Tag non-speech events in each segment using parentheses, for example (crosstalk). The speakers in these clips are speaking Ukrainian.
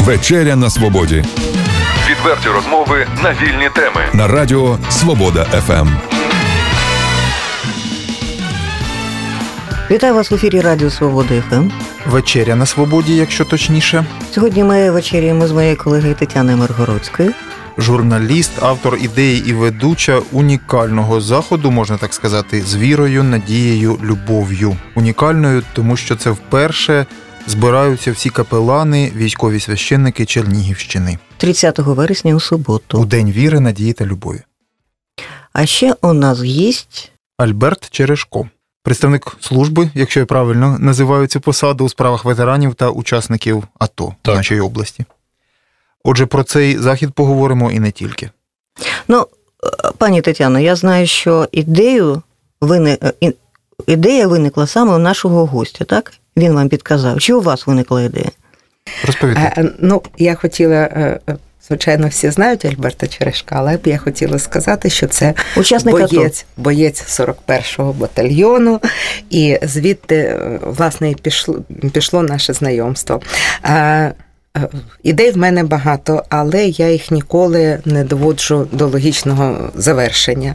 Вечеря на свободі. Відверті розмови на вільні теми. На радіо Свобода ФМ. Вітаю вас в ефірі Радіо Свобода ФМ. Вечеря на свободі, якщо точніше. Сьогодні ми вечеряємо з моєю колегою Тетяною Миргородською. Журналіст, автор ідеї і ведуча унікального заходу, можна так сказати, з вірою, надією, любов'ю. Унікальною, тому що це вперше збираються всі капелани, військові священники Чернігівщини 30 вересня у суботу. у День віри, надії та любові. А ще у нас гість Альберт Черешко, представник служби, якщо я правильно називаю цю посаду у справах ветеранів та учасників АТО Так. в нашій області. Отже, про цей захід поговоримо і не тільки. Ну, е, пані Тетяно, я знаю, що ідею вини... е, і- ідея виникла саме у нашого гостя, так? Він вам підказав. Чи у вас виникла ідея? Розповідайте. Е, Ну, я хотіла, е, е, звичайно, всі знають Альберта Черешка, але б я хотіла сказати, що це Учасник АТО. боєць, боєць 41-го батальйону, і звідти, е, власне, і пішло, пішло наше знайомство. Е, е, Ідей в мене багато, але я їх ніколи не доводжу до логічного завершення.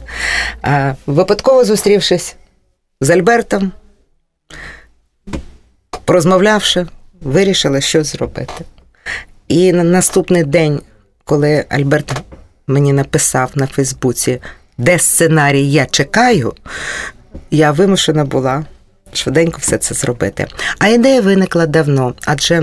Е, Випадково зустрівшись з Альбертом, розмовлявши, вирішила щось зробити. І на наступний день, коли Альберт мені написав на Фейсбуці, де сценарій я чекаю, я вимушена була швиденько все це зробити. А ідея виникла давно, адже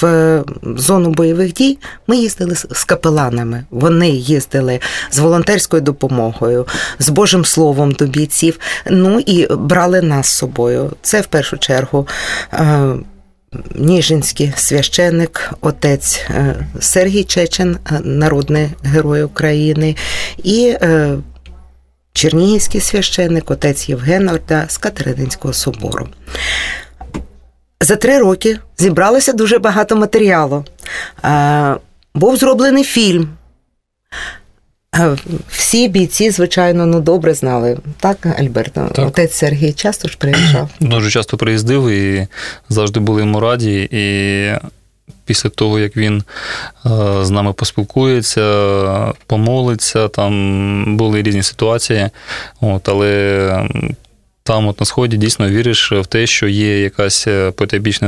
в зону бойових дій ми їздили з капеланами. Вони їздили з волонтерською допомогою, з Божим Словом до бійців. Ну і брали нас з собою. Це в першу чергу. е, Ніжинський священник, отець е, Сергій Чечен, е, народний герой України, і Чернігівський священник, отець Євген Орда з Катерининського собору. За три роки зібралося дуже багато матеріалу. Е, Був зроблений фільм. Е, Всі бійці, звичайно, ну добре знали. Так, Альберто? Так. Отець Сергій часто ж приїжджав. Дуже часто приїздив і завжди були йому раді. І після того, як він е, з нами поспілкується, помолиться, там були різні ситуації. От, але там, от на сході, дійсно віриш в те, що є якась е,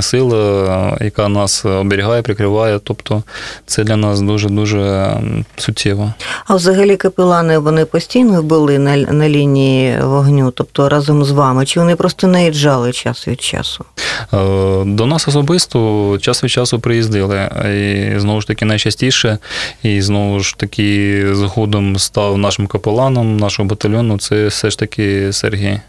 сила, е, яка нас оберігає, прикриває. Тобто це для нас дуже-дуже суттєво. А взагалі капелани вони постійно були на, на лінії вогню, тобто разом з вами, чи вони просто наїжджали час від часу? Е, До нас особисто час від часу приїздили. І знову ж таки найчастіше, і знову ж таки згодом став нашим капеланом нашого батальйону. Це все ж таки Сергій.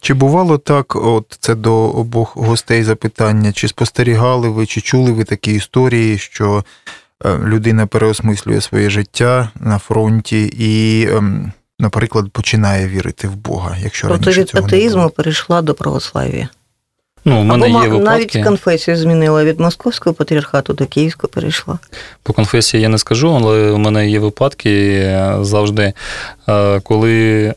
Чи бувало так, от це до обох гостей запитання, чи спостерігали ви, чи чули ви такі історії, що е, людина переосмислює своє життя на фронті і, ем, наприклад, починає вірити в Бога, якщо Тобто раніше від цього не атеїзму було? перейшла до православ'я. Ну, в мене Або є ма- навіть конфесію змінила від московського патріархату до київського перейшла. По конфесії я не скажу, але у мене є випадки е, завжди, е, коли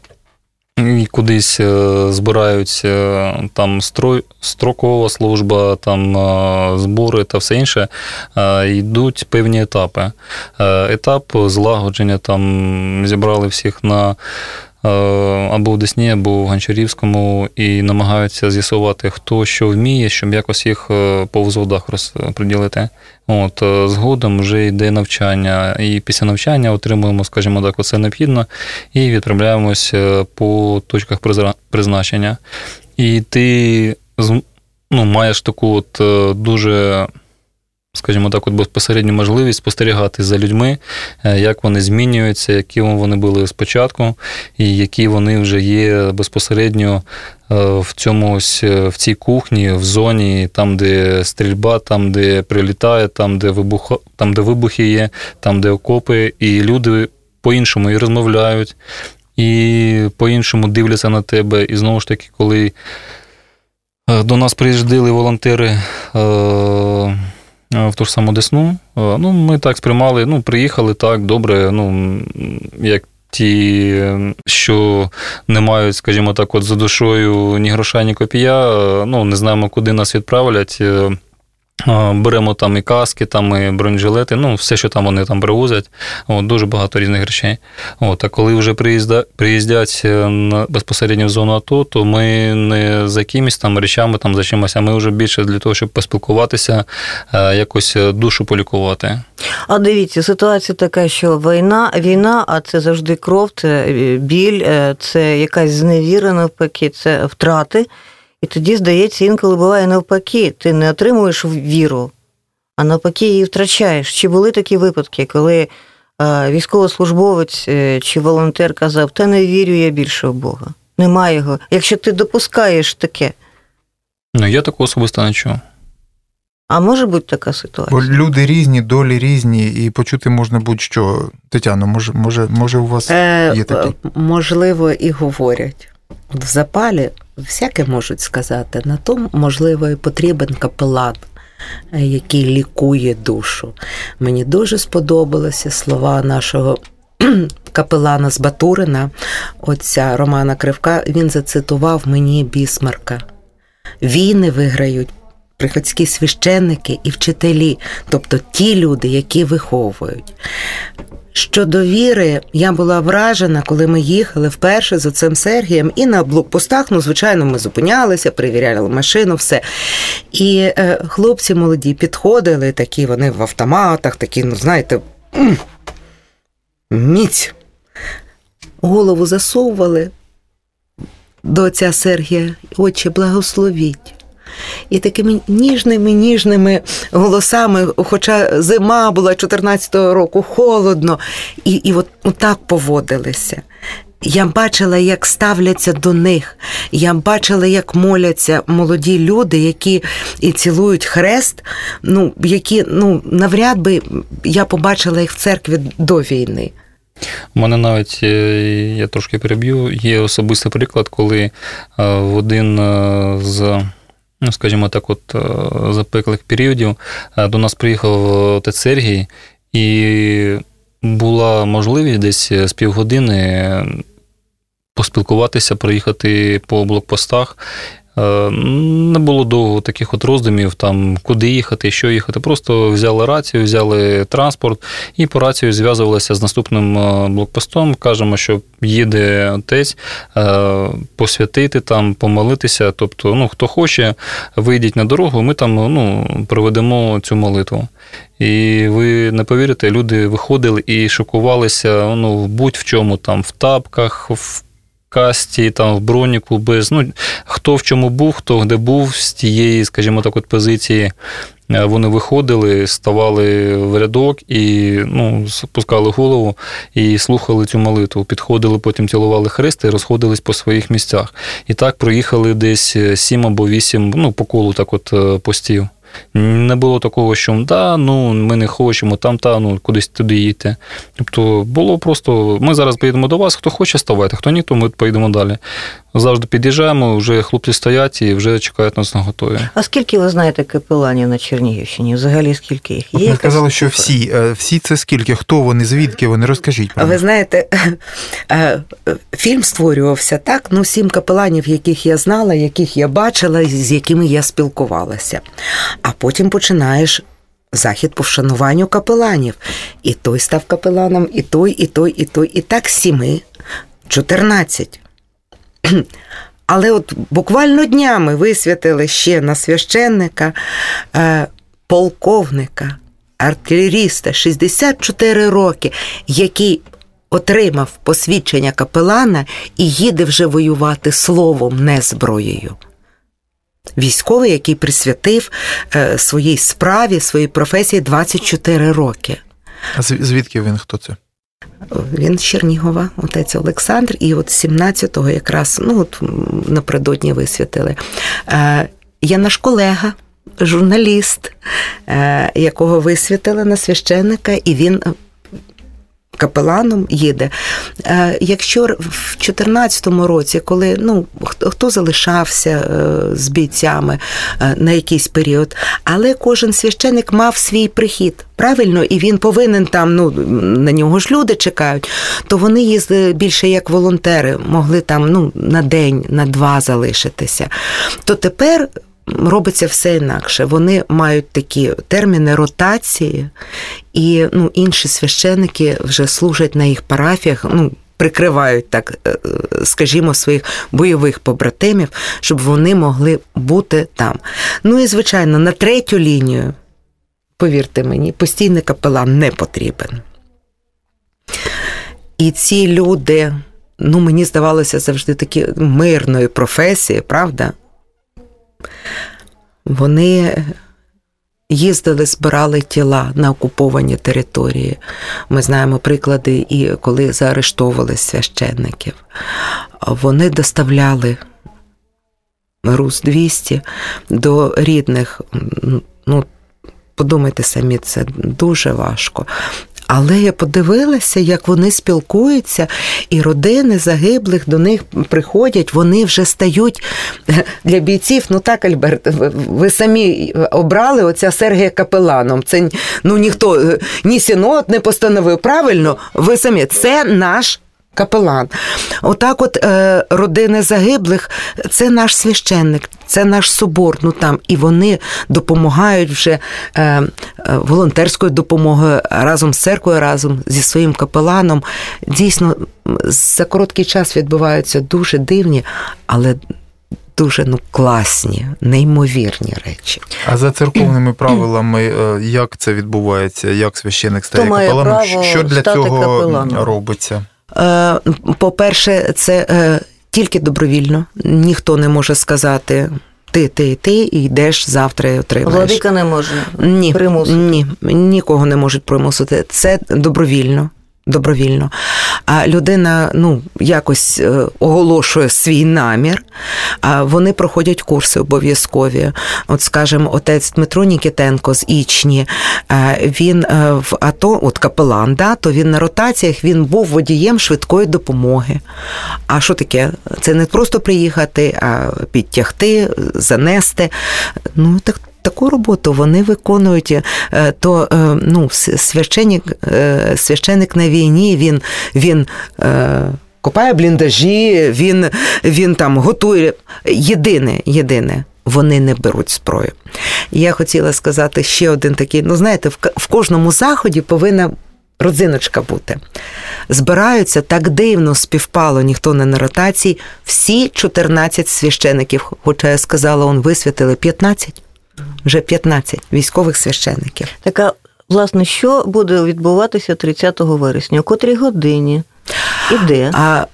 і кудись е, збираються там строй, строкова служба, там е, збори та все інше, е, йдуть певні етапи. Е, Етап злагодження там зібрали всіх на е, або в Десні, або в Гончарівському, і намагаються з'ясувати, хто що вміє, щоб якось їх е, по взводах розподілити. От, е, згодом вже йде навчання, і після навчання отримуємо, скажімо так, оце необхідно, і відправляємось е, по точках призначення. І ти ну, маєш таку от е, дуже, скажімо так, от безпосередню можливість спостерігати за людьми, е, як вони змінюються, які вони були спочатку, і які вони вже є безпосередньо е, в цьому ось, е, в цій кухні, в зоні, там, де стрільба, там, де прилітає, там, де вибух, там, де вибухи є, там, де окопи, і люди по-іншому і розмовляють, і по-іншому дивляться на тебе. І знову ж таки, коли до нас приїжджали волонтери. Е, В ту ж саму Десну. Е, Ну, ми так сприймали, ну, приїхали так, добре, ну, як ті, що не мають, скажімо так, от за душою ні гроша, ні копія, е, ну, не знаємо, куди нас відправлять. Е, Беремо там і каски, там і бронежилети, ну все, що там вони там привозять. От, Дуже багато різних речей. От, А коли вже приїздять е, на, безпосередньо в зону АТО, то ми не за якимись там речами, там за чимось, а ми вже більше для того, щоб поспілкуватися, е, якось душу полікувати. А дивіться, ситуація така, що війна, війна, а це завжди кров, це біль, це якась зневіра навпаки, це втрати. І тоді, здається, інколи буває навпаки, ти не отримуєш віру, а навпаки, її втрачаєш. Чи були такі випадки, коли військовослужбовець е, чи волонтер казав, та не вірю я більше в Бога, немає його. Якщо ти допускаєш таке. Ну, я такого особисто не чув. А може бути така ситуація? Бо люди різні, долі різні, і почути можна будь-що. Тетяно, може, може, може, у вас е, є такі? Можливо, і говорять. В запалі всяке можуть сказати, на тому, можливо, і потрібен капелан, е, який лікує душу. Мені дуже сподобалися слова нашого. (clears throat) Капелана з Батурина, отця Романа Кривка, він зацитував мені бісмарка. Війни виграють приходські священники і вчителі, тобто ті люди, які виховують. Щодо віри, я була вражена, коли ми їхали вперше з оцим Сергієм, і на блокпостах, ну, звичайно, ми зупинялися, перевіряли машину, все. І е, хлопці молоді підходили, такі вони в автоматах, такі, ну, знаєте, міць. Голову засовували до отця Сергія, очі благословіть і такими ніжними, ніжними голосами, хоча зима була 14-го року, холодно, і і от, так поводилися. Я бачила, як ставляться до них. Я бачила, як моляться молоді люди, які і цілують хрест, ну, які ну, навряд би я побачила їх в церкві до війни. У мене навіть е, я трошки переб'ю. Є особистий приклад, коли е, в один е, з ну, скажімо так, от е, запеклих періодів е, до нас приїхав отець Сергій, і була можливість десь з півгодини поспілкуватися, проїхати по блокпостах. Е, не було довго таких от роздумів, там куди їхати, що їхати. Просто взяли рацію, взяли транспорт і по рацію зв'язувалися з наступним е, блокпостом. Кажемо, що їде отець е, посвятити там, помолитися. Тобто, ну хто хоче, вийдіть на дорогу, ми там ну, проведемо цю молитву. І ви не повірите, люди виходили і шокувалися ну, будь-в чому там в тапках. в касті, там в броніку, без ну хто в чому був, хто де був з тієї, скажімо так, от позиції. Е, вони виходили, ставали в рядок і ну, спускали голову і слухали цю молитву. Підходили, потім цілували хрест і розходились по своїх місцях. І так проїхали десь сім або вісім, ну, по колу так от е, постів. Не було такого, що да, ну ми не хочемо, там та ну кудись туди їдьте. Тобто було просто ми зараз поїдемо до вас, хто хоче, ставайте, хто ні, то ми поїдемо далі. Завжди під'їжджаємо, вже хлопці стоять і вже чекають нас на готові. А скільки ви знаєте капеланів на Чернігівщині? Взагалі скільки їх є? Ви сказали, що всі. Е, всі це скільки? Хто вони? Звідки вони? Розкажіть. А Ви знаєте, (laughs) е, фільм створювався так. Ну, сім капеланів, яких я знала, яких я бачила, з якими я спілкувалася. А потім починаєш. Захід по вшануванню капеланів. І той став капеланом, і той, і той, і той. І так сіми, чотирнадцять. (clears throat) Але от буквально днями висвятили ще на священника, е, полковника, артилеріста 64 роки, який отримав посвідчення капелана і їде вже воювати словом, не зброєю. Військовий, який присвятив е, своїй справі, своїй професії 24 роки. А звідки він хто це? Він з Чернігова, отець Олександр, і от 17-го якраз ну от напередодні висвятили. Е, Є наш колега, журналіст, е, якого висвятили на священника, і він капеланом їде. Е, якщо в 2014 році, коли ну хто залишався е, з бійцями е, на якийсь період, але кожен священик мав свій прихід. Правильно, і він повинен там, ну на нього ж люди чекають, то вони їздили більше як волонтери, могли там ну на день, на два залишитися. То тепер робиться все інакше. Вони мають такі терміни ротації, і ну, інші священники вже служать на їх парафіях. ну, Прикривають так, е, скажімо, своїх бойових побратимів, щоб вони могли бути там. Ну і звичайно, на третю лінію, повірте мені, постійний капелан не потрібен. І ці люди, ну мені здавалося, завжди такі мирної професії, правда? Вони їздили, збирали тіла на окуповані території. Ми знаємо приклади, і коли заарештовували священників. Вони доставляли Рус 200 до рідних. Ну, подумайте самі, це дуже важко. Але я подивилася, як вони спілкуються, і родини загиблих до них приходять, вони вже стають для бійців. Ну так, Альберт, ви самі обрали оця Сергія Капеланом. Це ну ніхто ні сінот не постановив. Правильно, ви самі це наш капелан. Отак, от е, родини загиблих, це наш священник, це наш собор. Ну там і вони допомагають вже е, е, волонтерською допомогою разом з церквою, разом зі своїм капеланом. Дійсно, за короткий час відбуваються дуже дивні, але. Дуже ну класні, неймовірні речі. А за церковними правилами, е, як це відбувається? Як священик стає капеланом? Що для цього капеланом? робиться? Е, по-перше, це е, тільки добровільно. Ніхто не може сказати. Ти, ти, ти і йдеш завтра і отримаєш. Владика не може ні, примусити? Ні, нікого не можуть примусити. Це добровільно добровільно. А людина ну, якось е, оголошує свій намір, а вони проходять курси обов'язкові. От, скажімо, отець Дмитро Нікітенко з Ічні, він е, в АТО, от капелан, да, то він на ротаціях він був водієм швидкої допомоги. А що таке? Це не просто приїхати, а підтягти, занести. Ну, так таку роботу вони виконують. Е, то е, ну, священник, е, священник на війні він. він Копає бліндажі, він він там готує. Єдине, єдине, вони не беруть зброю. Я хотіла сказати ще один такий: ну, знаєте, в кожному заході повинна родзиночка бути. Збираються так дивно співпало, ніхто не на ротації. Всі 14 священиків, хоча я сказала, он висвятили 15 вже 15 військових священників. Така, власне, що буде відбуватися 30 вересня? О котрій годині? І де? А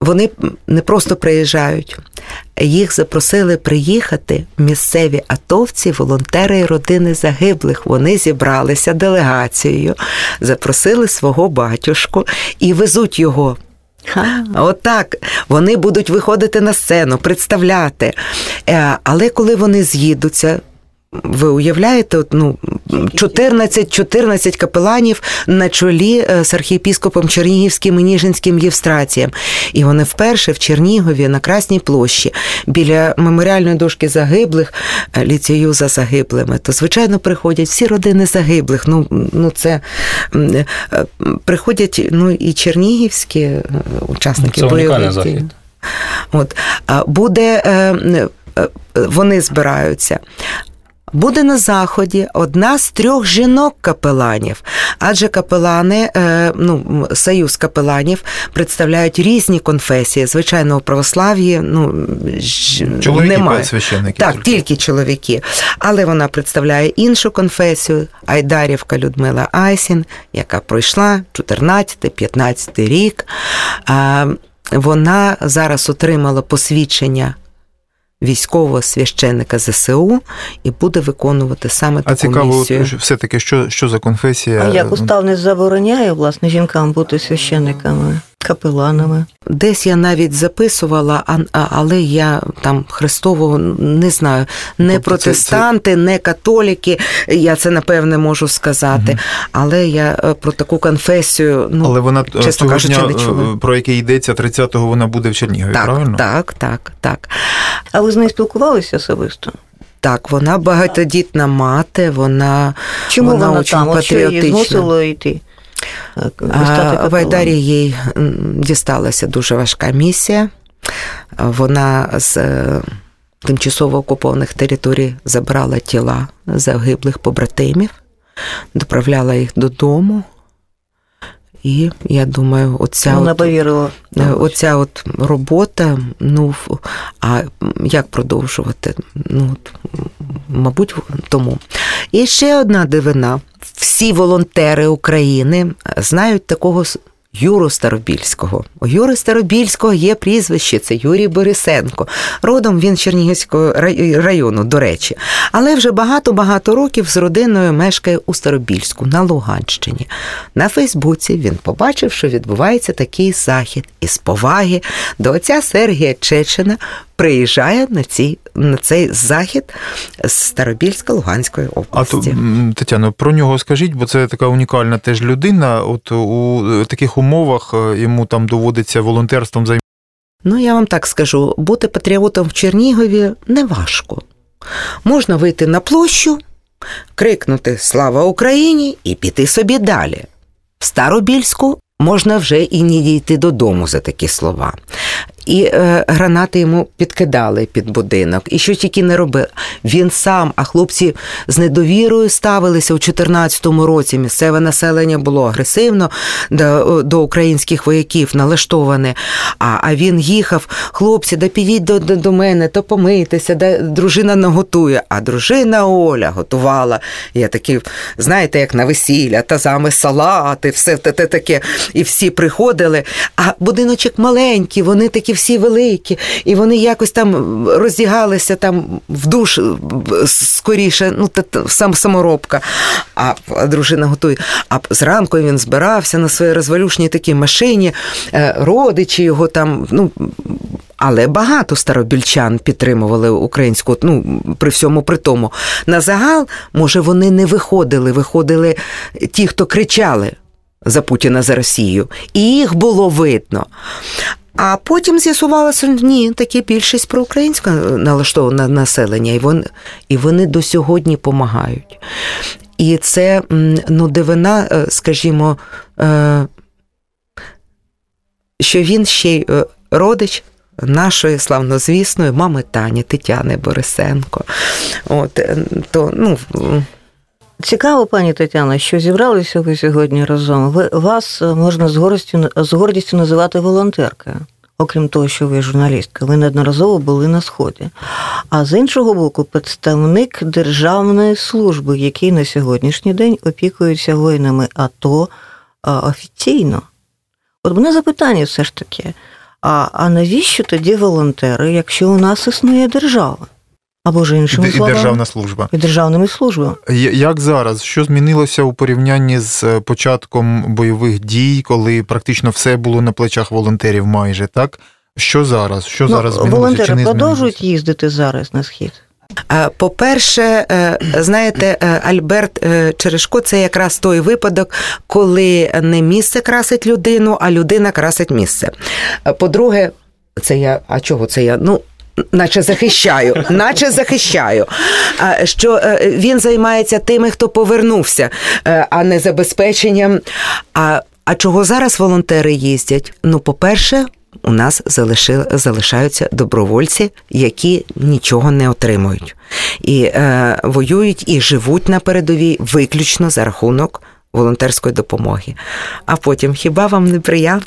вони не просто приїжджають, їх запросили приїхати місцеві атовці, волонтери і родини загиблих. Вони зібралися делегацією, запросили свого батюшку і везуть його Отак вони будуть виходити на сцену, представляти. Е, але коли вони з'їдуться, ви уявляєте, ну 14 14 капеланів на чолі е, з архієпіскопом Чернігівським і Ніжинським Євстрацієм. І вони вперше в Чернігові на Красній площі біля меморіальної дошки загиблих е, ліцею за загиблими. То, звичайно, приходять всі родини загиблих. Ну, ну це е, приходять ну, і чернігівські учасники це бойових дій. От буде. Вони збираються. Буде на заході одна з трьох жінок-капеланів, адже капелани, е, ну союз капеланів представляють різні конфесії. Звичайно, у православ'ї ну чоловіки немає священники. Так, тільки. тільки чоловіки. Але вона представляє іншу конфесію Айдарівка Людмила Айсін, яка пройшла 14-15 рік. Вона зараз отримала посвідчення військового священника ЗСУ і буде виконувати саме таку А цікаво, місію. все-таки, що що за конфесія? А як устав не забороняє власне жінкам бути священниками? Капеланами. Десь я навіть записувала, але я там Христового не знаю, не тобто протестанти, це, це... не католіки. Я це напевне можу сказати. Угу. Але я е, про таку конфесію, ну але вона чесно цього кажучи, дня, не чула. Е, про яке йдеться 30-го, вона буде в Чернігові. Так, правильно? Так, так, так. А ви з нею спілкувалися особисто? Так, вона багатодітна мати, вона Чому вона, вона там? От що її змусило йти? В Айдарі їй дісталася дуже важка місія. Вона з е, тимчасово окупованих територій забрала тіла загиблих побратимів, доправляла їх додому. І я думаю, оця Вона от, повірила. е, оця от робота, ну а як продовжувати? Ну, от, мабуть, тому. І ще одна дивина: всі волонтери України знають такого Юру Старобільського. У Юри Старобільського є прізвище, це Юрій Борисенко. Родом він Чернігівського району, до речі. Але вже багато-багато років з родиною мешкає у Старобільську на Луганщині. На Фейсбуці він побачив, що відбувається такий захід і з поваги до отця Сергія Чечена приїжджає на, цей, на цей захід з Старобільська Луганської А області. то, Тетяно, про нього скажіть, бо це така унікальна теж людина. От у е, таких умовах е, йому там доводиться волонтерством займатися. Ну, я вам так скажу: бути патріотом в Чернігові не важко. Можна вийти на площу, крикнути Слава Україні і піти собі далі. В Старобільську можна вже і не дійти додому за такі слова. І е, гранати йому підкидали під будинок, і що тільки не робив. Він сам, а хлопці з недовірою ставилися у 2014 році. Місцеве населення було агресивно до, до українських вояків налаштоване. А, а він їхав, хлопці, да підіть до, до, до мене, то помийтеся, да дружина наготує. А дружина Оля готувала. Я такий, знаєте, як на весілля, тазами салати, все те, таке. І всі приходили. А будиночок маленький, вони такі всі великі, і вони якось там роздягалися там в душ скоріше, ну сам саморобка. А дружина готує. А зранку він збирався на своїй розвалюшній такій машині, е, родичі його там, ну. Але багато старобільчан підтримували українську, ну при всьому при тому. На загал, може, вони не виходили, виходили ті, хто кричали за Путіна за Росію, і їх було видно. А потім з'ясувалося, ні, таке більшість проукраїнське налаштоване населення, і вони, і вони до сьогодні допомагають. І це ну, дивина, е, скажімо, е, що він ще й е, родич нашої славнозвісної мами Тані Тетяни Борисенко. От, то, ну, Цікаво, пані Тетяна, що зібралися ви сьогодні разом. Ви вас е, можна з гордістю з гордістю називати волонтеркою. Окрім того, що ви журналістка, ви неодноразово були на сході. А з іншого боку, представник державної служби, який на сьогоднішній день опікується воїнами АТО офіційно. От мене запитання все ж таки: а, а навіщо тоді волонтери, якщо у нас існує держава? Або ж іншими І словами, державна служба. і державними службами. Як зараз? Що змінилося у порівнянні з е, початком бойових дій, коли практично все було на плечах волонтерів майже, так? Що зараз? Що зараз змінилося? Чи Ну, волонтери не продовжують змінилося? їздити зараз на схід. Е, По-перше, е, знаєте, е, Альберт е, Черешко це якраз той випадок, коли не місце красить людину, а людина красить місце. Е, По-друге, це я. А чого це я? Ну. Наче захищаю, наче захищаю. Що е, він займається тими, хто повернувся, е, а не забезпеченням. А, а чого зараз волонтери їздять? Ну, по-перше, у нас залиши, залишаються добровольці, які нічого не отримують. І е, воюють і живуть на передовій виключно за рахунок волонтерської допомоги. А потім хіба вам неприємно,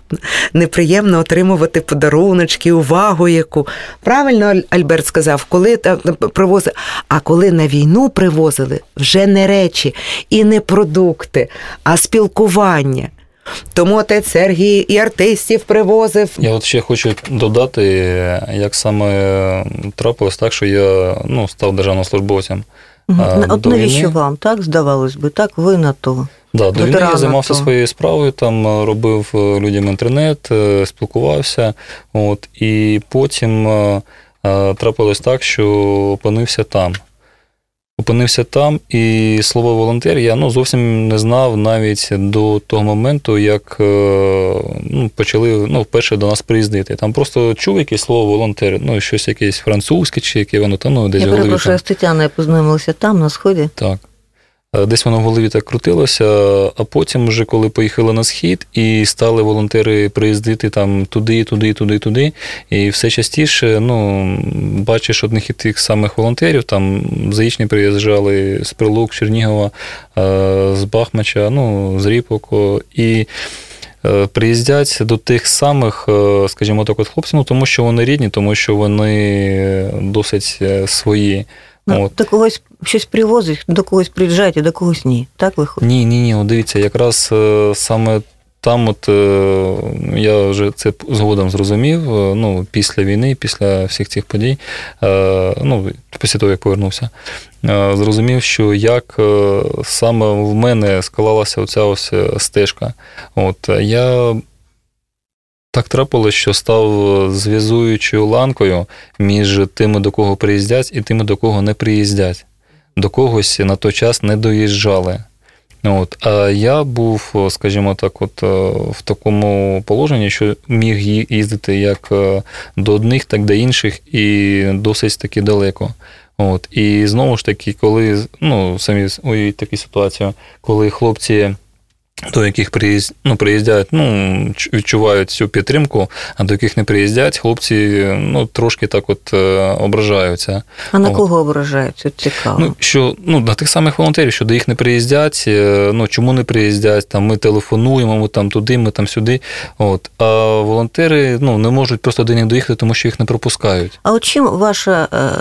неприємно отримувати подаруночки, увагу яку? Правильно Альберт сказав, коли та- привозили, а коли на війну привозили вже не речі і не продукти, а спілкування. Тому отець Сергій і артистів привозив. Я от ще хочу додати, як саме трапилось так, що я ну, став державним службовцем. А, От до навіщо війни? вам, так здавалось би, так ви на то. Да, до війни я займався то. своєю справою, там е, робив е, людям інтернет, е, спілкувався. От, і потім трапилось так, що опинився там. Опинився там, і слово волонтер я ну, зовсім не знав навіть до того моменту, як е, ну, почали ну, вперше до нас приїздити. Там просто чув якесь слово волонтер, ну, щось якесь французьке чи яке воно там, ну, десь Я перепрошую, я з Тетяною познайомилася там, на сході. Так. Е, Десь воно в голові так крутилося, а потім, вже коли поїхали на схід, і стали волонтери приїздити там туди, туди, туди, туди. І все частіше ну, бачиш одних і тих самих волонтерів. Там заїчні приїжджали з Прилук, Чернігова, е, з Бахмача, ну, з Ріпоко. І е, приїздять до тих самих, скажімо так, от хлопців, ну, тому що вони рідні, тому що вони досить свої. Ну, От. До когось щось привозить, до когось приїжджають, а до когось ні. Так виходить? Ні, ні, ні. Дивіться, якраз е, саме там, от е, я вже це згодом зрозумів. е, Ну, після війни, після всіх цих подій, ну, після того, як повернувся, зрозумів, що як саме в мене склалася оця ось стежка. От я. Так трапилось, що став зв'язуючою ланкою між тими, до кого приїздять, і тими, до кого не приїздять. До когось на той час не доїжджали. От. А я був, скажімо так, от е, в такому положенні, що міг їздити як е, до одних, так і до інших, і досить таки далеко. От. І знову ж таки, коли ну, самі уявіть таку ситуацію, коли хлопці. До яких приїзд, ну, приїздять, ну, відчувають цю підтримку, а до яких не приїздять, хлопці ну, трошки так от е, ображаються. А на кого ображають? Це цікаво. Ну, що ну, на тих самих волонтерів, що до їх не приїздять, е, ну чому не приїздять? Там ми телефонуємо, ми там туди, ми там сюди. От. А волонтери ну, не можуть просто до них доїхати, тому що їх не пропускають. А от чим ваша е,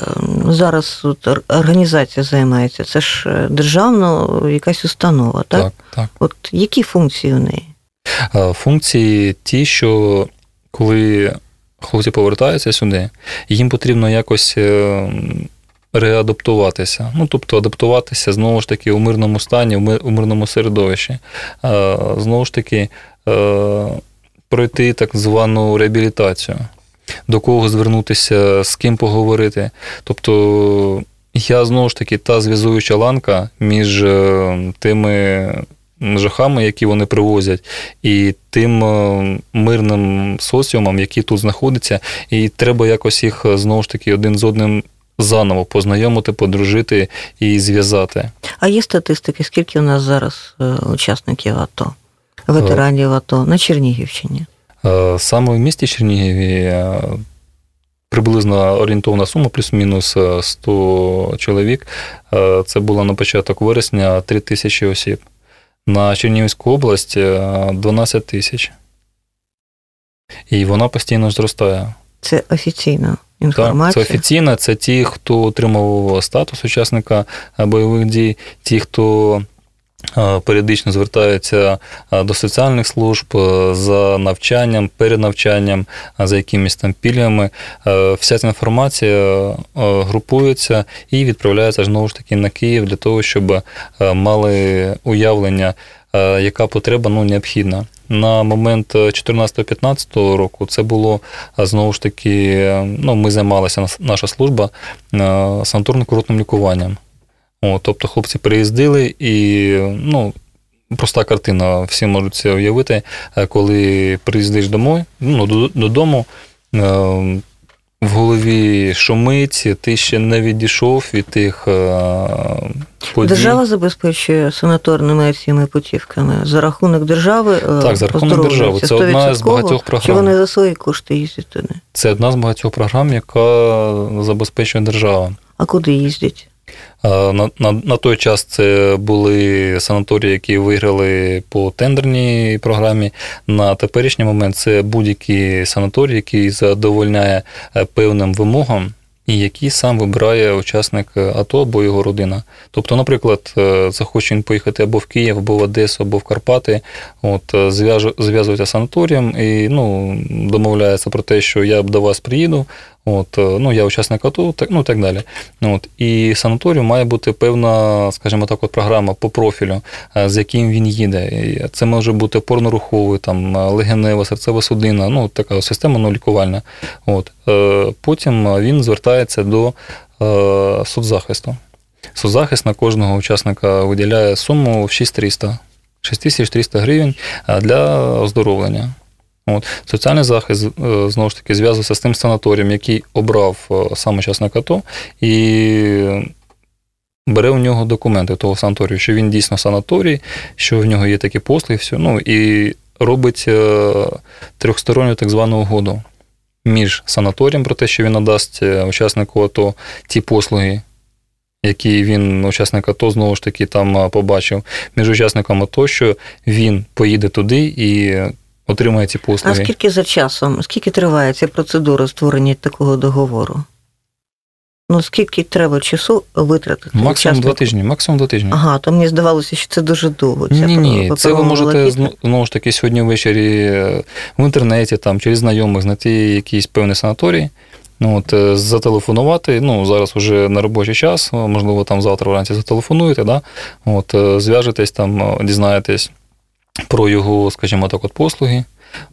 зараз от, організація займається? Це ж державна якась установа, так? так. так. От які функції у неї? Функції ті, що коли хлопці повертаються сюди, їм потрібно якось е, реадаптуватися. Ну, тобто адаптуватися знову ж таки у мирному стані, у мирному середовищі. Знову ж таки, е, пройти так звану реабілітацію, до кого звернутися, з ким поговорити. Тобто, я знову ж таки та зв'язуюча ланка між е, тими жахами, які вони привозять, і тим е, мирним соціумом, який тут знаходиться, і треба якось їх е, знову ж таки один з одним заново познайомити, подружити і зв'язати. А є статистики, скільки у нас зараз е, учасників АТО, ветеранів АТО на Чернігівщині? Саме в місті Чернігові е, приблизно орієнтовна сума, плюс-мінус е, 100 чоловік. Це було на початок вересня 3 тисячі осіб. На Чернігівську область е, 12 тисяч. І вона постійно зростає. Це офіційна Так, це офіційно, це ті, хто отримав статус учасника е, бойових дій, ті, хто е, періодично звертаються до соціальних служб е, за навчанням, перенавчанням, е, за якимись там пільгами. Е, Вся ця інформація е, групується і відправляється знову ж таки на Київ для того, щоб мали уявлення, яка потреба ну, необхідна. На момент 14-15 року це було знову ж таки, ну, ми займалися наша служба санаторно-курортним лікуванням. О, тобто хлопці приїздили і ну, проста картина, всі можуть це уявити, е, коли приїздиш домой, ну, додому. е, В голові шумить, ти ще не відійшов від тих е, подій. Держава забезпечує санаторними цими путівками за рахунок держави. Так, за рахунок держави. Це одна з 100%, багатьох Чи програм. вони за свої кошти їздять туди? Це одна з багатьох програм, яка забезпечує держава. А куди їздять? На, на, на той час це були санаторії, які виграли по тендерній програмі. На теперішній момент це будь-який санаторій, який задовольняє е, певним вимогам. І який сам вибирає учасник е, АТО або його родина. Тобто, наприклад, е, захоче він поїхати або в Київ, або в Одесу, або в Карпати, от е, зв'язується з санаторієм і ну, домовляється про те, що я до вас приїду, от, ну, я учасник АТО, так, ну так далі. От, і санаторію має бути певна, скажімо так, от програма по профілю, з яким він їде. Це може бути опорно-руховий, там, легенева, серцево-судинна, ну, така система ну, лікувальна. От. Потім він звертається до е, соцзахисту. Соцзахист на кожного учасника виділяє суму в 6300. 6300 гривень е, для оздоровлення. От. Соціальний захист е, знову ж таки зв'язується з тим санаторієм, який обрав е, сам учасник АТО, і бере у нього документи того санаторію, що він дійсно санаторій, що в нього є такі послуги, все, ну і робить трьохсторонню так звану угоду між санаторієм про те, що він надасть е, учаснику АТО ті послуги, які він, учасник АТО, знову ж таки там е, побачив, між учасником АТО, що він поїде туди і отримає ці А послуги. скільки за часом, скільки триває ця процедура створення такого договору? Ну, скільки треба часу витратити? Максимум два тижні, максимум два тижні. Ага, то мені здавалося, що це дуже довго. Ні, ні, це ви можете знову ж таки сьогодні ввечері е, в інтернеті, там, через знайомих знайти якийсь певний санаторій, ну, от, е, зателефонувати. Ну, зараз вже на робочий час, е, можливо, там завтра вранці зателефонуєте, да? от, зв'яжетесь, там, дізнаєтесь про його, скажімо так, от, послуги.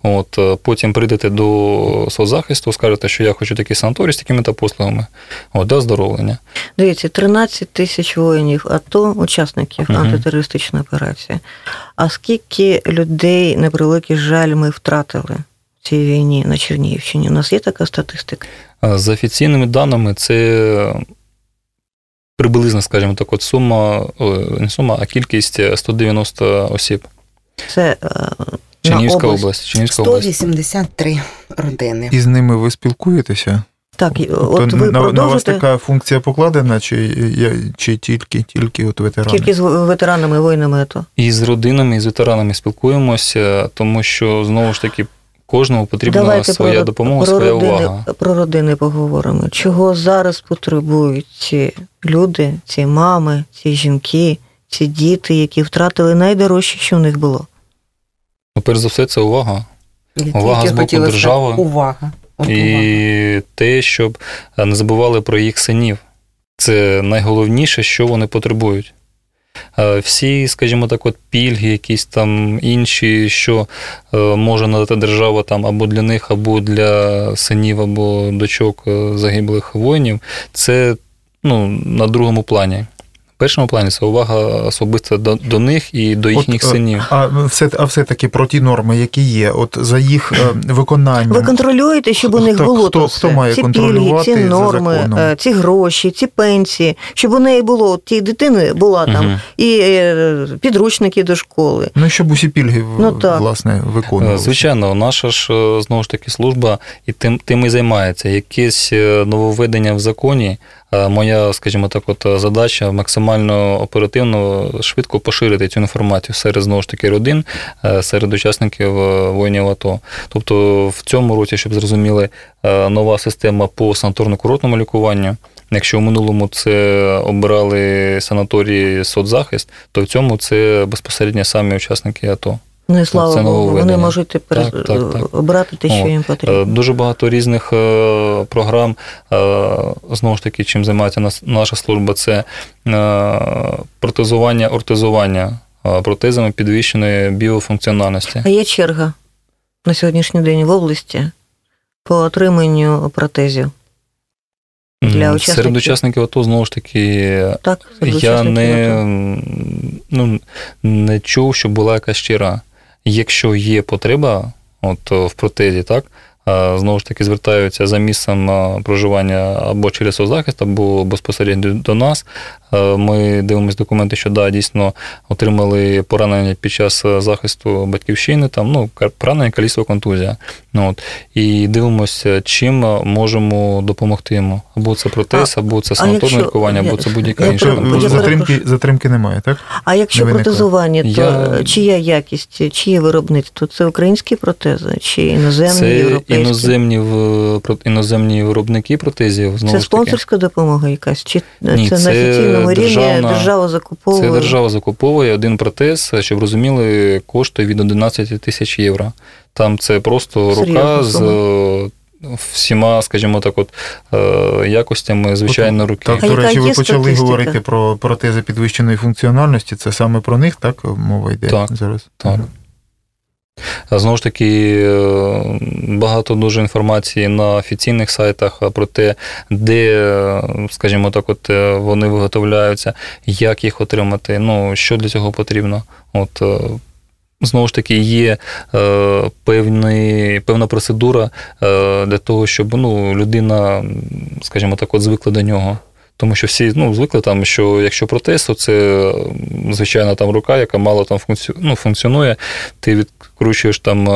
От, е, потім прийдете до соцзахисту, скажете, що я хочу такий санаторій з такими-то послугами, от, до оздоровлення. Дивіться, 13 тисяч воїнів АТО, учасників Мгм. антитерористичної операції. А скільки людей, на превеликий жаль, ми втратили в цій війні на Чернігівщині? У нас є така статистика? Е, За офіційними даними, це приблизно, скажімо так, от сума, не сума, а кількість е, 190 осіб. Це е, Чернігівська на область. область. Чернігівська область. 183 родини. І з ними ви спілкуєтеся? Так, Тобто от ви на, на вас така функція покладена, чи, я- чи тільки, тільки от ветерани? тільки з ветеранами, воїнами АТО. І з родинами, і з ветеранами спілкуємося, тому що знову ж таки кожному потрібна Давайте своя про, допомога, про своя родини, увага. про родини поговоримо. Чого зараз потребують ці люди, ці мами, ці жінки, ці діти, які втратили найдорожче, що в них було? Ну, перш за все, це увага. Я Увага з боку держави. Увага. От увага. І те, щоб е, не забували про їх синів. Це найголовніше, що вони потребують. Е, Всі, скажімо так, от пільги, якісь там інші, що е, може надати держава там або для них, або для синів, або дочок загиблих воїнів, це ну, на другому плані. В першому плані це увага особиста до, до них і до їхніх От, е, синів. А все, а все-таки про ті норми, які є, от за їх е, виконанням. Ви контролюєте, щоб у них Хто- було хто- то хто має ці контролювати пільги, ці за норми, законом? е, ці гроші, ці пенсії, щоб у неї було от тієї дитини була там Мгм. і підручники до школи. Ну, щоб усі пільги Ну, так. власне виконувалися. Звичайно, наша ж знову ж таки служба і тим, тим і займається. Якесь нововведення в законі. Е, Моя, скажімо так, от е, задача максимально оперативно, швидко поширити цю інформацію серед знову ж таки родин, е, серед учасників воїнів АТО. Тобто в цьому році, щоб зрозуміли, нова система по санаторно-курортному лікуванню. Якщо в минулому це обирали санаторії соцзахист, то в цьому це безпосередньо самі учасники АТО. Ну і слава Богу, вони можуть тепер Так, так, так. обрати те, що О, їм Е, потрібно. Дуже багато різних е, програм. Е, Знову ж таки, чим займається наша служба, це е, протезування, ортезування е, протезами підвищеної біофункціональності. А є черга на сьогоднішній день в області по отриманню протезів. для учасників? Серед учасників АТО, знову ж таки, Так, я не, АТО. ну, не чув, що була якась щира. Якщо є потреба от, в протезі, так, знову ж таки звертаються за місцем проживання або через соцзахист, або безпосередньо до нас. Ми дивимося документи, що да, дійсно отримали поранення під час захисту батьківщини, там, ну, поранення, каліцтво, контузія. Ну, от, і дивимося, чим можемо допомогти йому. Або це протез, або це санаторне лікування, або це будь-яка я інша пере- там я затримки, затримки немає, так? А якщо не протезування, то Я- чия якість, чиє виробництво? Це українські протези чи іноземні, Це європейські? іноземні, в- іноземні виробники протезів. Знову Це ж таки. спонсорська допомога якась? Чи Ні, це, це на офіційному рівні держава закуповує? Це держава закуповує один протез, щоб розуміли, коштує від 11 тисяч євро. Там це просто Серйозна рука з сума. е, всіма, скажімо так, от е, якостями звичайної руки. Так, до речі, ви почали статистика? говорити про протези підвищеної функціональності. Це саме про них, так? Мова йде Так, зараз. так. Знову ж таки, е, багато дуже інформації на офіційних сайтах про те, де, скажімо так, от е, вони виготовляються, як їх отримати, ну, що для цього потрібно. От, е, знову ж таки, є е, певний, певна процедура е, для того, щоб ну, людина, скажімо так, от звикла до нього. Тому що всі ну, звикли там, що якщо протез, то це звичайна там рука, яка мало там функці... ну, функціонує. Ти відкручуєш там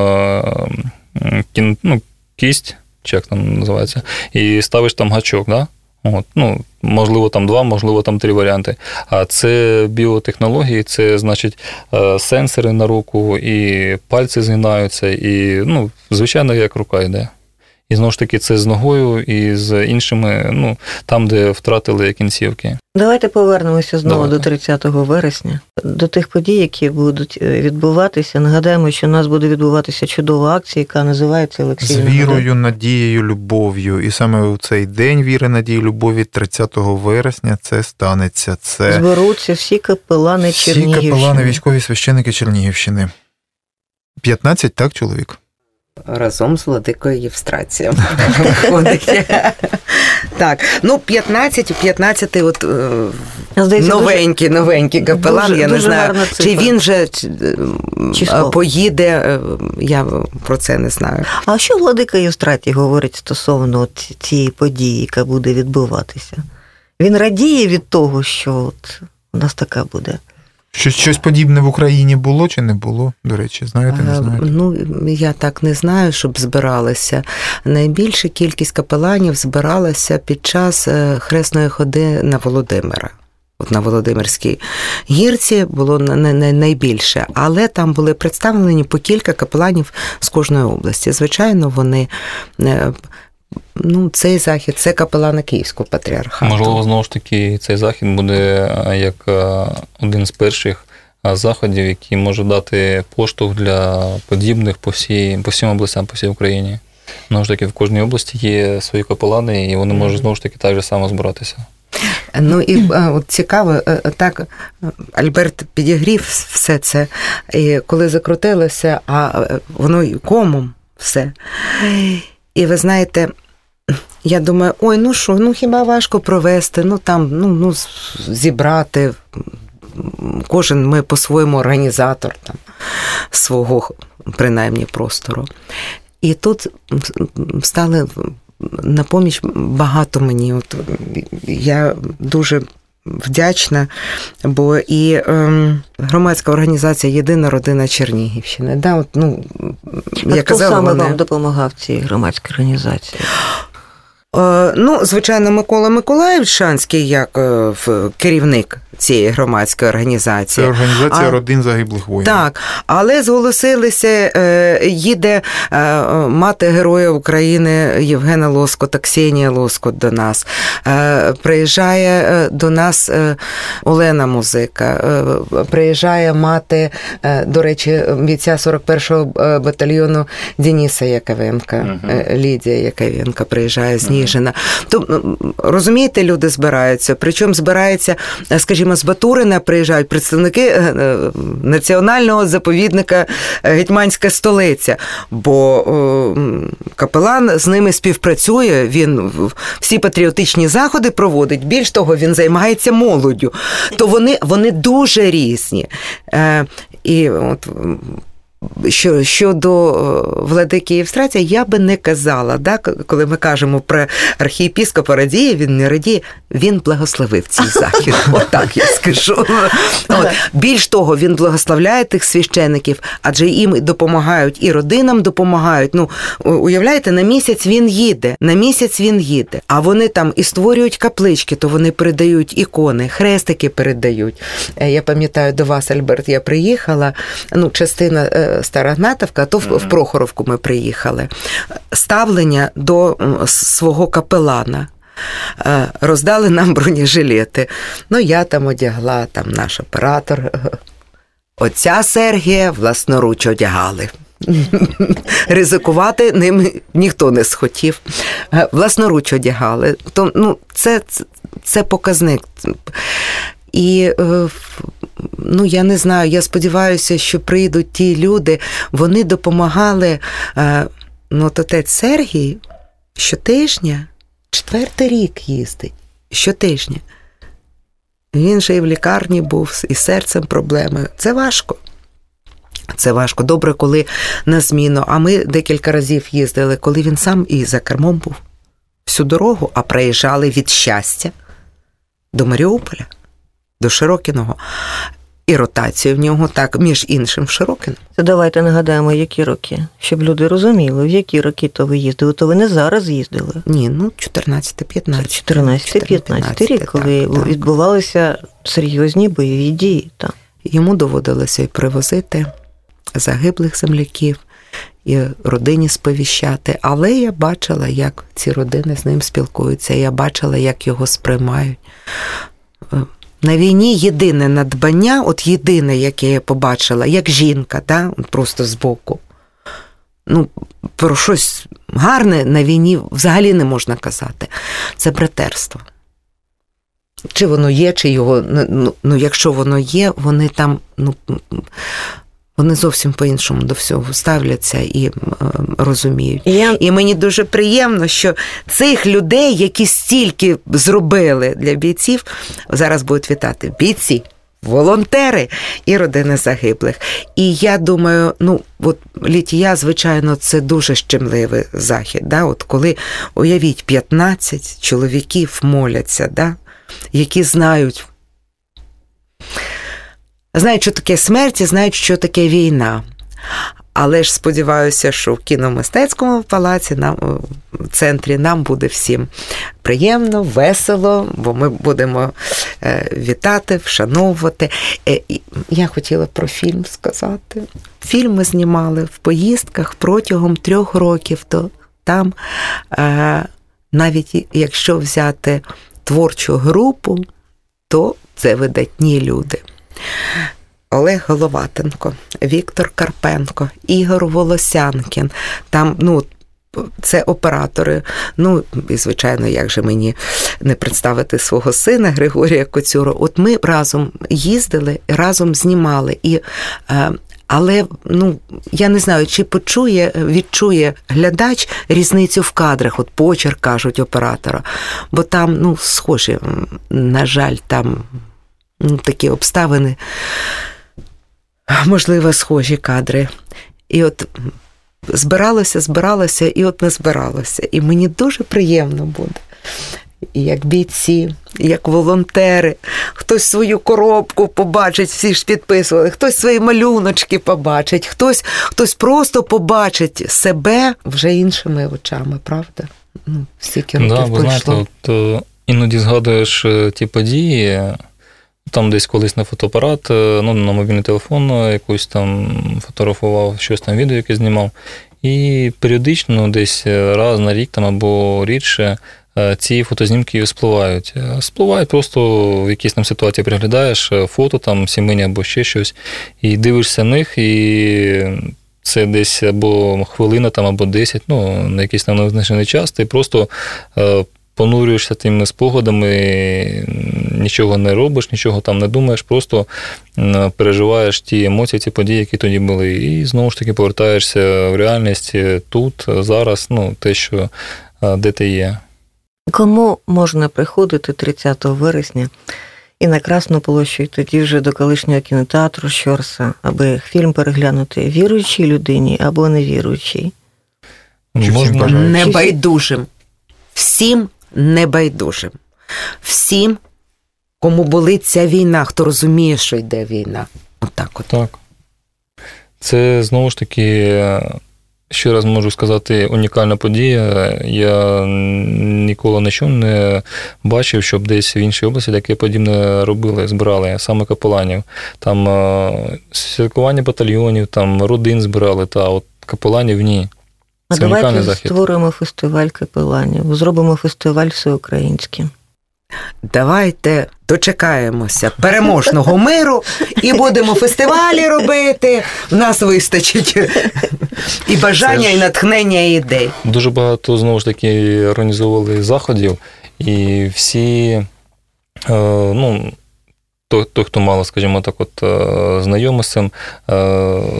кін... ну, кість, чи як там називається, і ставиш там гачок. Да? От, ну, Можливо, там два, можливо, там три варіанти. А це біотехнології, це значить е, сенсори на руку, і пальці згинаються, і ну, звичайно, як рука йде. І знову ж таки, це з ногою і з іншими, ну там, де втратили кінцівки. Давайте повернемося знову Давайте. до 30 вересня, до тих подій, які будуть е, відбуватися. Нагадаємо, що у нас буде відбуватися чудова акція, яка називається Олексій. З вірою, надією, любов'ю. І саме у цей день віри, надії, любові, 30 вересня, це станеться. Це Зберуться всі капелани всі Чернігівщини. капелани, військові священики Чернігівщини. 15, так, чоловік? Разом з владикою Євстрацієм. Так, ну 15, 15 от е, Здається, новенький, новенький капелан, дуже- я не дуже знаю, чи він вже чи, е, поїде, е, я про це не знаю. А що владика Євстратій говорить стосовно цієї події, яка буде відбуватися? Він радіє від того, що от у нас така буде. Щось, щось подібне в Україні було чи не було? До речі, знаєте, не Е, знаєте? Ну, я так не знаю, щоб збиралися. Найбільша кількість капеланів збиралася під час е, хресної ходи на Володимира. От на Володимирській гірці було на- на- на- найбільше, але там були представлені по кілька капеланів з кожної області. Звичайно, вони е, ну, цей захід це капелани Київського патріархату. Можливо, знову ж таки, цей захід буде е, як е, один з перших е, заходів, який може дати поштовх для подібних по всій, по всім областям, по всій Україні. Знову ж таки, в кожній області є свої капелани, і вони можуть знову ж таки так же само збиратися. Ну і от цікаво, так Альберт підігрів все це, і коли закрутилося, а воно й комом все. І ви знаєте, я думаю, ой, ну що, ну хіба важко провести, ну там, ну, ну зібрати. Кожен ми по-своєму організатор там, свого принаймні простору. І тут стали на поміч багато мені. От я дуже вдячна, бо і ем, громадська організація Єдина родина Чернігівщини. Да, от, ну, А я хто казала, саме вони... вам допомагав цій громадській організації? Е, Ну, звичайно, Микола Миколаївич Шанський, як е, керівник цієї громадської Це організації. організація А- родин загиблих воїнів. Так, але зголосилися, е, їде мати Героя України Євгена Лоскота, Ксенія Лоскот до нас. Приїжджає до нас Олена Музика, приїжджає мати, до речі, бійця 41-го е, батальйону Дениса Яковенка, е, Лідія Яковенка приїжджає з Ніжина. Тобто, розумієте, люди збираються. Причому збираються, е, скажімо, з Батурина приїжджають представники е, е, національного заповідника Гетьманська столиця. Бо капелан з ними співпрацює, він всі патріотичні заходи проводить. Більш того, він займається молоддю. То вони, вони дуже різні. І от щодо е, владики Євстрація, я би не казала, да, коли ми кажемо про архієпіскопа радіє, він не радіє, він благословив цей (laughs) захід. Отак я скажу. От. Більш того, він благословляє тих священиків, адже їм допомагають, і родинам допомагають. Ну, уявляєте, на місяць він їде, на місяць він їде, а вони там і створюють каплички, то вони передають ікони, хрестики передають. Е, Я пам'ятаю, до вас, Альберт, я приїхала. Ну, частина е, Стара Гнатовка, а то в, в Прохоровку ми приїхали. Ставлення до свого капелана. Е, Роздали нам бронежилети. Ну, я там одягла, там наш оператор. Отця Сергія власноруч одягали. (laughs) Ризикувати ним ніхто не схотів. Е, Власноруч одягали. То, ну, це, це, це показник. І е, ну, я не знаю, я сподіваюся, що прийдуть ті люди, вони допомагали. е, Ну, от отець Сергій щотижня, четвертий рік їздить. Щотижня. Він же і в лікарні був, і з серцем проблеми. Це важко. Це важко. Добре, коли на зміну. А ми декілька разів їздили, коли він сам і за кермом був всю дорогу, а приїжджали від щастя. до Маріуполя, до Широкіного. І ротацію в нього так, між іншим, в Широкино. Це давайте нагадаємо, які роки, щоб люди розуміли, в які роки то ви їздили, то ви не зараз їздили. Ні, ну 14-15. 14-15 рік, коли так, так. відбувалися серйозні бойові дії. Так. Йому доводилося і привозити загиблих земляків, і родині сповіщати. Але я бачила, як ці родини з ним спілкуються. Я бачила, як його сприймають. На війні єдине надбання, от єдине, яке я побачила, як жінка, та, просто збоку. Ну, про щось гарне на війні взагалі не можна казати. Це братерство. Чи воно є, чи його. Ну, ну якщо воно є, вони там, ну. Вони зовсім по-іншому до всього ставляться і е, розуміють. Я... І мені дуже приємно, що цих людей, які стільки зробили для бійців, зараз будуть вітати бійці, волонтери і родини загиблих. І я думаю, ну от літія, звичайно, це дуже щемливий захід. Да? От коли уявіть, 15 чоловіків моляться, да? які знають. Знають, що таке смерть, і знають, що таке війна. Але ж сподіваюся, що в кіномистецькому палаці нам в центрі нам буде всім приємно, весело, бо ми будемо вітати, вшановувати. Я хотіла про фільм сказати. Фільм ми знімали в поїздках протягом трьох років. То там, навіть якщо взяти творчу групу, то це видатні люди. Олег Головатенко, Віктор Карпенко, Ігор Волосянкін. Там, ну, це оператори. Ну, і, звичайно, як же мені не представити свого сина Григорія Коцюра. От ми разом їздили, разом знімали. І, Але ну, я не знаю, чи почує, відчує глядач різницю в кадрах, от почерк кажуть оператора. Бо там, ну, схожі, на жаль, там такі обставини можливо, схожі кадри. І от збиралося, збиралося, і от не збиралося. І мені дуже приємно буде. І як бійці, як волонтери, хтось свою коробку побачить, всі ж підписували, хтось свої малюночки побачить, хтось хтось просто побачить себе вже іншими очами, правда? Ну, років да, ви знаєте, от, е, іноді згадуєш е, ті події. Там десь колись на фотоапарат, ну, на мобільний телефон якусь там фотографував, щось там відео яке знімав. І періодично, десь раз на рік там або рідше, ці фотознімки спливають. Спливають просто в якійсь там ситуації приглядаєш фото, там сімейні або ще щось, і дивишся них, і це десь або хвилина, там, або 10, ну, на якийсь там невизначений час, ти просто понурюєшся тими спогадами, нічого не робиш, нічого там не думаєш, просто переживаєш ті емоції, ці події, які тоді були. І знову ж таки повертаєшся в реальність тут, зараз, ну, те, що де ти є. Кому можна приходити 30 вересня і на Красну площу, і тоді вже до колишнього кінотеатру Щорса, аби фільм переглянути віруючій людині або невіруючій? Можна небайдужим. Всім небайдужим. Всім, кому болить ця війна, хто розуміє, що йде війна. Отак от. Так. Це знову ж таки, ще раз можу сказати, унікальна подія. Я ніколи нічого не бачив, щоб десь в іншій області таке подібне робили, збирали саме капеланів. Там святкування батальйонів, там родин збирали, та от капеланів ні. А Це давайте захід. створимо фестиваль капеланів, зробимо фестиваль всеукраїнський. Давайте дочекаємося переможного миру і будемо фестивалі робити. В нас вистачить і бажання, і натхнення, і ідей. Дуже багато знову ж таки організовували заходів, і всі, ну, той, той, хто мало, скажімо так, от знайомий з цим,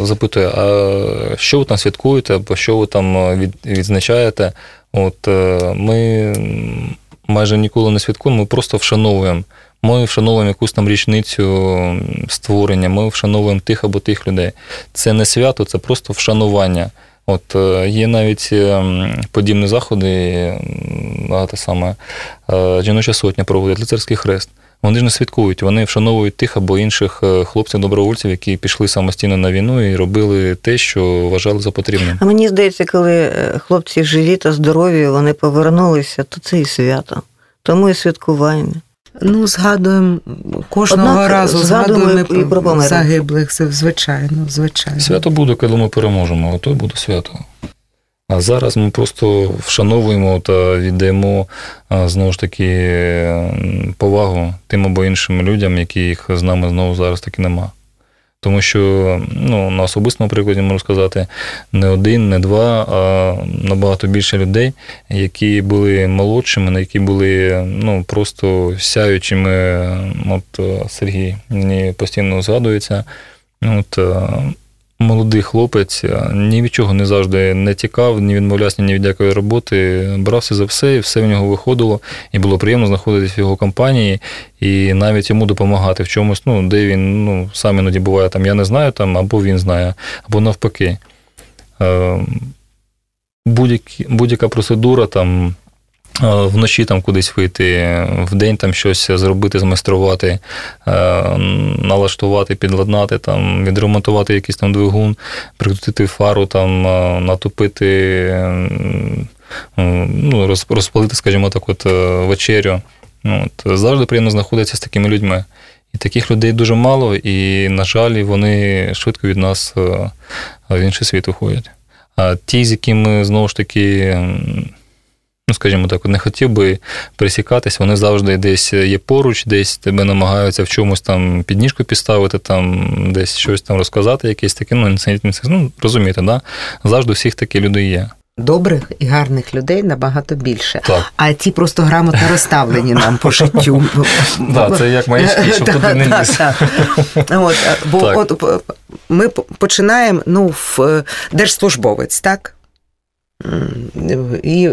запитує, а що ви там святкуєте, або що ви там від, відзначаєте? От ми майже ніколи не святкуємо, ми просто вшановуємо. Ми вшановуємо якусь там річницю створення, ми вшановуємо тих або тих людей. Це не свято, це просто вшанування. От е, є навіть подібні заходи, те саме е, жіноча сотня проводить лицарський хрест. Вони ж не святкують, вони вшановують тих або інших е, хлопців-добровольців, які пішли самостійно на війну і робили те, що вважали за потрібне. А мені здається, коли е, хлопці живі та здорові, вони повернулися, то це і свято. Тому і святкування. Ну, згадуємо кожного Однак разу згадуємо згадуємо і про загиблих, звичайно, звичайно. Свято буде, коли ми переможемо, ото буде свято. А зараз ми просто вшановуємо та віддаємо знову ж таки повагу тим або іншим людям, яких з нами знову зараз таки нема. Тому що ну, на особистому прикладі можу сказати, не один, не два, а набагато більше людей, які були молодшими, які були ну, просто сяючими. От е, Сергій мені постійно згадується. От, е, молодий хлопець ні від чого не завжди не тікав, ні відмовлявся ні від якої роботи. Брався за все, і все в нього виходило. І було приємно знаходитися в його компанії і навіть йому допомагати в чомусь, ну, де він ну, сам іноді буває, там я не знаю, там, або він знає, або навпаки. Е, будь-які- Будь-яка процедура там. Е, Вночі там кудись вийти, в день там щось зробити, змайструвати, е, налаштувати, підладнати, там, відремонтувати якийсь там двигун, прикрутити фару, там, е, натопити, ну, розпалити, скажімо так, от, вечерю. Ну, От, завжди приємно знаходитися з такими людьми. І таких людей дуже мало, і, на жаль, вони швидко від нас в інший світ уходять. А ті, з якими знову ж таки, ну, скажімо так, не хотів би пересікатись, вони завжди десь є поруч, десь тебе намагаються в чомусь там підніжку підставити, там десь щось там розказати, якесь таке, ну, ну розумієте, да? завжди всіх такі люди є. Добрих і гарних людей набагато більше. Так. А ті просто грамотно розставлені нам по життю. (laughs) Да, це як маячки, щоб (laughs) туди не Так, ліз. От, е, бо от ми починаємо, ну, в е, держслужбовець, так? І,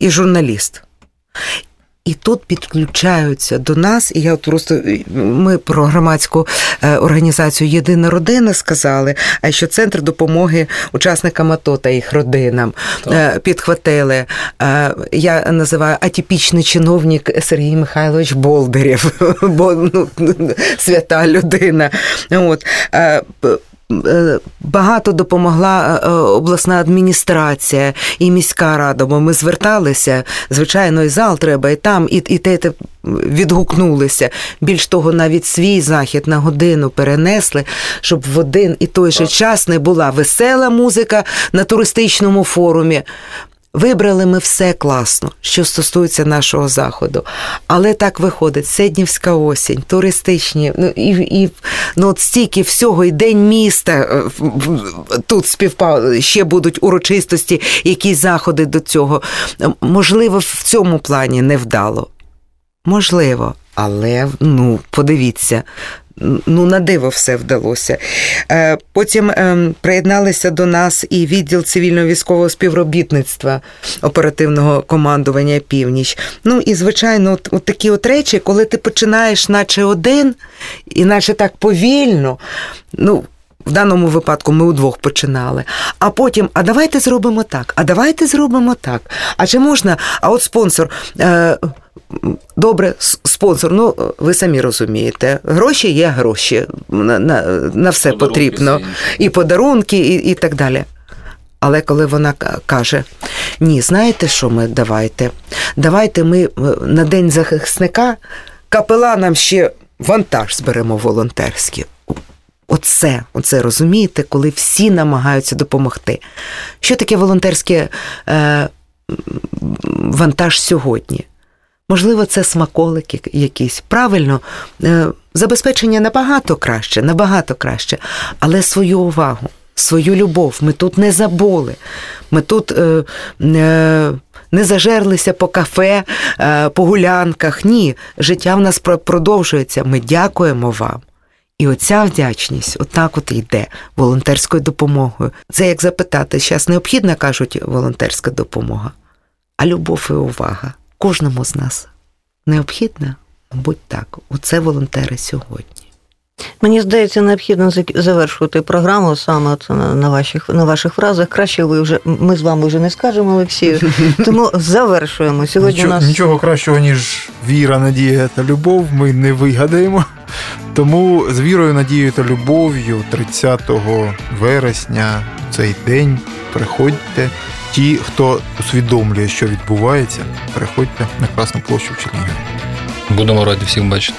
і журналіст. І тут підключаються до нас, і я от просто ми про громадську е, організацію Єдина родина сказали, а що центр допомоги учасникам АТО та їх родинам е, підхватили. Е, Я називаю атипічний чиновник Сергій Михайлович Болдирєв, (laughs) бо ну, (laughs) свята людина. От. Е, е, Багато допомогла е, обласна адміністрація і міська рада, бо ми зверталися, звичайно, і зал треба, і там, і, і те, і те відгукнулися. Більш того, навіть свій захід на годину перенесли, щоб в один і той же час не була весела музика на туристичному форумі. Вибрали ми все класно, що стосується нашого заходу. Але так виходить, Седнівська осінь, туристичні, ну і, і ну, от стільки всього, і день міста е, тут співпав, ще будуть урочистості, якісь заходи до цього. Можливо, в цьому плані не вдало. Можливо, але ну, подивіться. Ну, на диво все вдалося. Е, Потім ем, приєдналися до нас і відділ цивільно-військового співробітництва оперативного командування Північ. Ну і звичайно, от, от такі от речі, коли ти починаєш, наче один, і наче так повільно. Ну, в даному випадку ми удвох починали. А потім, а давайте зробимо так, а давайте зробимо так. А чи можна? А от спонсор. Е, Добре, спонсор, ну ви самі розумієте, гроші є гроші, на, на, на все Подарунки потрібно, всі і подарунки, і, і так далі. Але коли вона каже: ні, знаєте що ми давайте? Давайте ми е, на День захисника капеланам ще вантаж зберемо волонтерський. Оце, оце розумієте, коли всі намагаються допомогти. Що таке волонтерський е, вантаж сьогодні? Можливо, це смаколики якісь. Правильно, е, забезпечення набагато краще, набагато краще, але свою увагу, свою любов ми тут не забули. Ми тут е, е, не зажерлися по кафе, е, по гулянках. Ні, життя в нас продовжується. Ми дякуємо вам. І оця вдячність отак от йде волонтерською допомогою. Це як запитати, зараз необхідна, кажуть, волонтерська допомога, а любов і увага кожному з нас необхідна, мабуть, так. Оце волонтери сьогодні. Мені здається, необхідно завершувати програму саме на, на, ваших, на ваших фразах. Краще ви вже ми з вами вже не скажемо, Олексію. (laughs) Тому завершуємо. Сьогодні Нічого, нас нічого кращого, ніж віра, надія та любов, ми не вигадаємо. Тому з вірою, надією та любов'ю 30 вересня в цей день приходьте. Ті, хто усвідомлює, що відбувається, приходьте на Красну площу в Чернігові. Будемо раді всіх бачити.